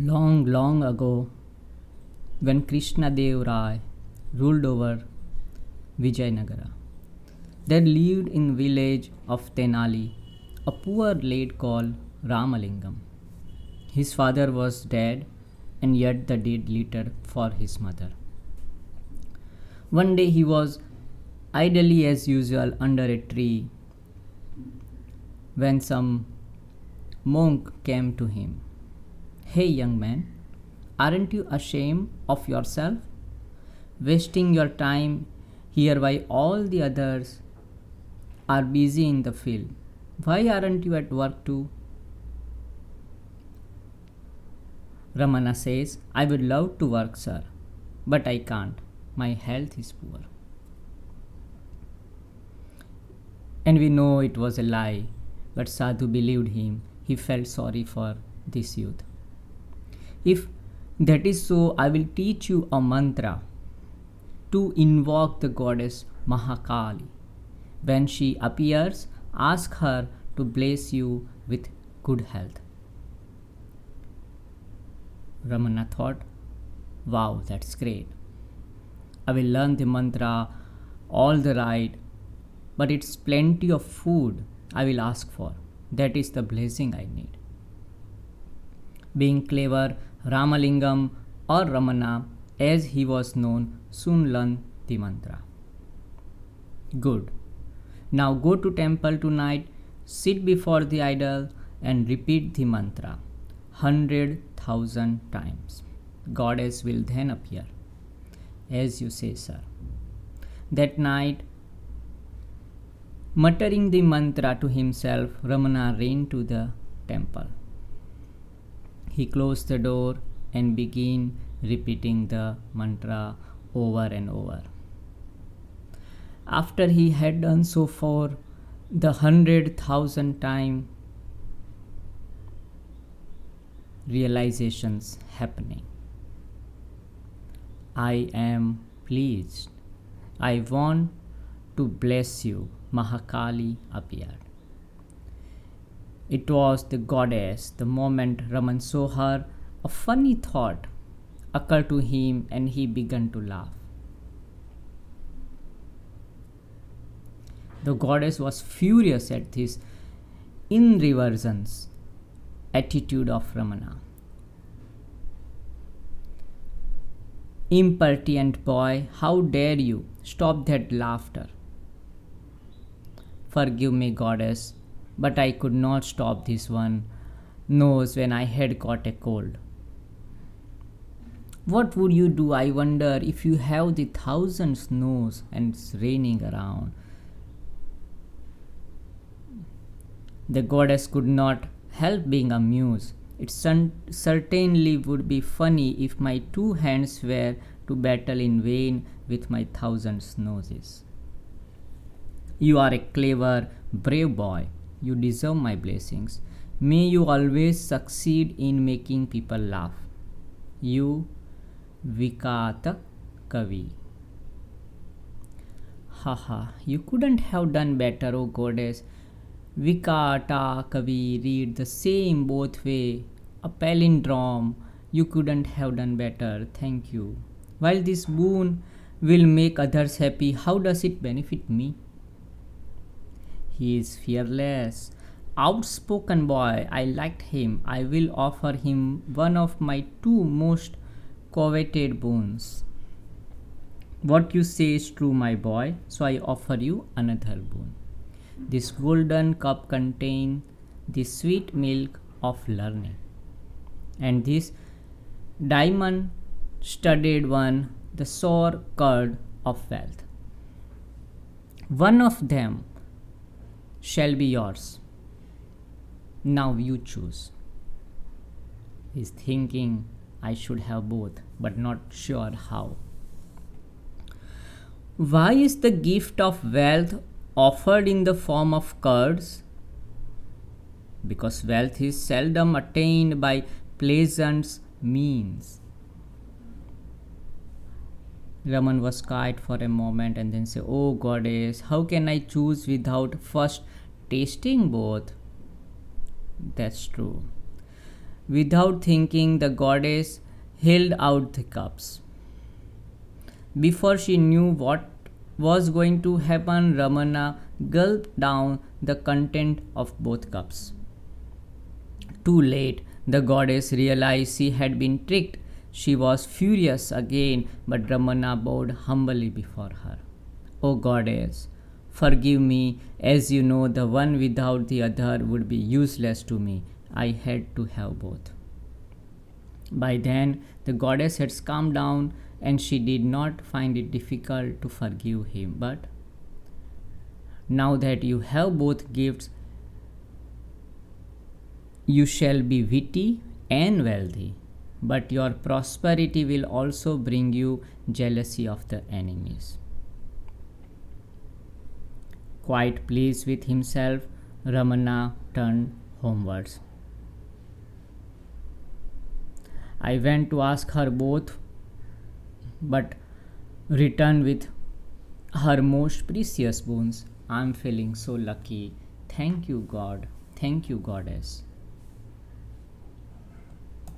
Long, long ago, when Krishna Dev Rai ruled over Vijayanagara, there lived in village of Tenali a poor lad called Ramalingam. His father was dead, and yet the dead litter for his mother. One day he was idly as usual under a tree when some monk came to him. Hey, young man, aren't you ashamed of yourself? Wasting your time here while all the others are busy in the field. Why aren't you at work too? Ramana says, I would love to work, sir, but I can't. My health is poor. And we know it was a lie, but Sadhu believed him. He felt sorry for this youth. If that is so, I will teach you a mantra to invoke the goddess Mahakali. When she appears, ask her to bless you with good health. Ramana thought, Wow, that's great. I will learn the mantra, all the right, but it's plenty of food I will ask for. That is the blessing I need. Being clever, Ramalingam or Ramana, as he was known, soon learned the mantra. Good. Now go to temple tonight, sit before the idol and repeat the mantra hundred thousand times. Goddess will then appear. As you say, sir. That night, muttering the mantra to himself, Ramana ran to the temple. He closed the door and began repeating the mantra over and over. After he had done so for the hundred thousand time, realizations happening. I am pleased. I want to bless you. Mahakali appeared. It was the goddess. The moment Raman saw her, a funny thought occurred to him and he began to laugh. The goddess was furious at this inreverence attitude of Ramana. Impertinent boy, how dare you? Stop that laughter. Forgive me, goddess, but I could not stop this one nose when I had caught a cold. What would you do, I wonder, if you have the thousand snows and it's raining around? The goddess could not help being amused. It certainly would be funny if my two hands were to battle in vain with my thousand noses. You are a clever, brave boy. You deserve my blessings. May you always succeed in making people laugh. You, Vikata Kavi. Haha, you couldn't have done better, O goddess. Vikata Kavi read the same both way. A palindrome. You couldn't have done better. Thank you. While this boon will make others happy, how does it benefit me? He is fearless, outspoken boy. I liked him. I will offer him one of my two most coveted boons. What you say is true, my boy, so I offer you another boon. This golden cup contains the sweet milk of learning, and this diamond studded one the sour curd of wealth. One of them shall be yours. Now you choose. He's thinking I should have both, but not sure how. Why is the gift of wealth offered in the form of curds because wealth is seldom attained by pleasant means. Raman was quiet for a moment and then said, Oh goddess, how can I choose without first tasting both? That's true. Without thinking, the goddess held out the cups. Before she knew what was going to happen, Ramana gulped down the content of both cups. Too late, the goddess realized she had been tricked. She was furious again, but Ramana bowed humbly before her. O goddess, forgive me, as you know, the one without the other would be useless to me. I had to have both. By then, the goddess had calmed down and she did not find it difficult to forgive him. But now that you have both gifts, you shall be witty and wealthy, but your prosperity will also bring you jealousy of the enemies. Quite pleased with himself, Ramana turned homewards. I went to ask her both, but returned with her most precious boons. I'm feeling so lucky. Thank you, God. Thank you, Goddess.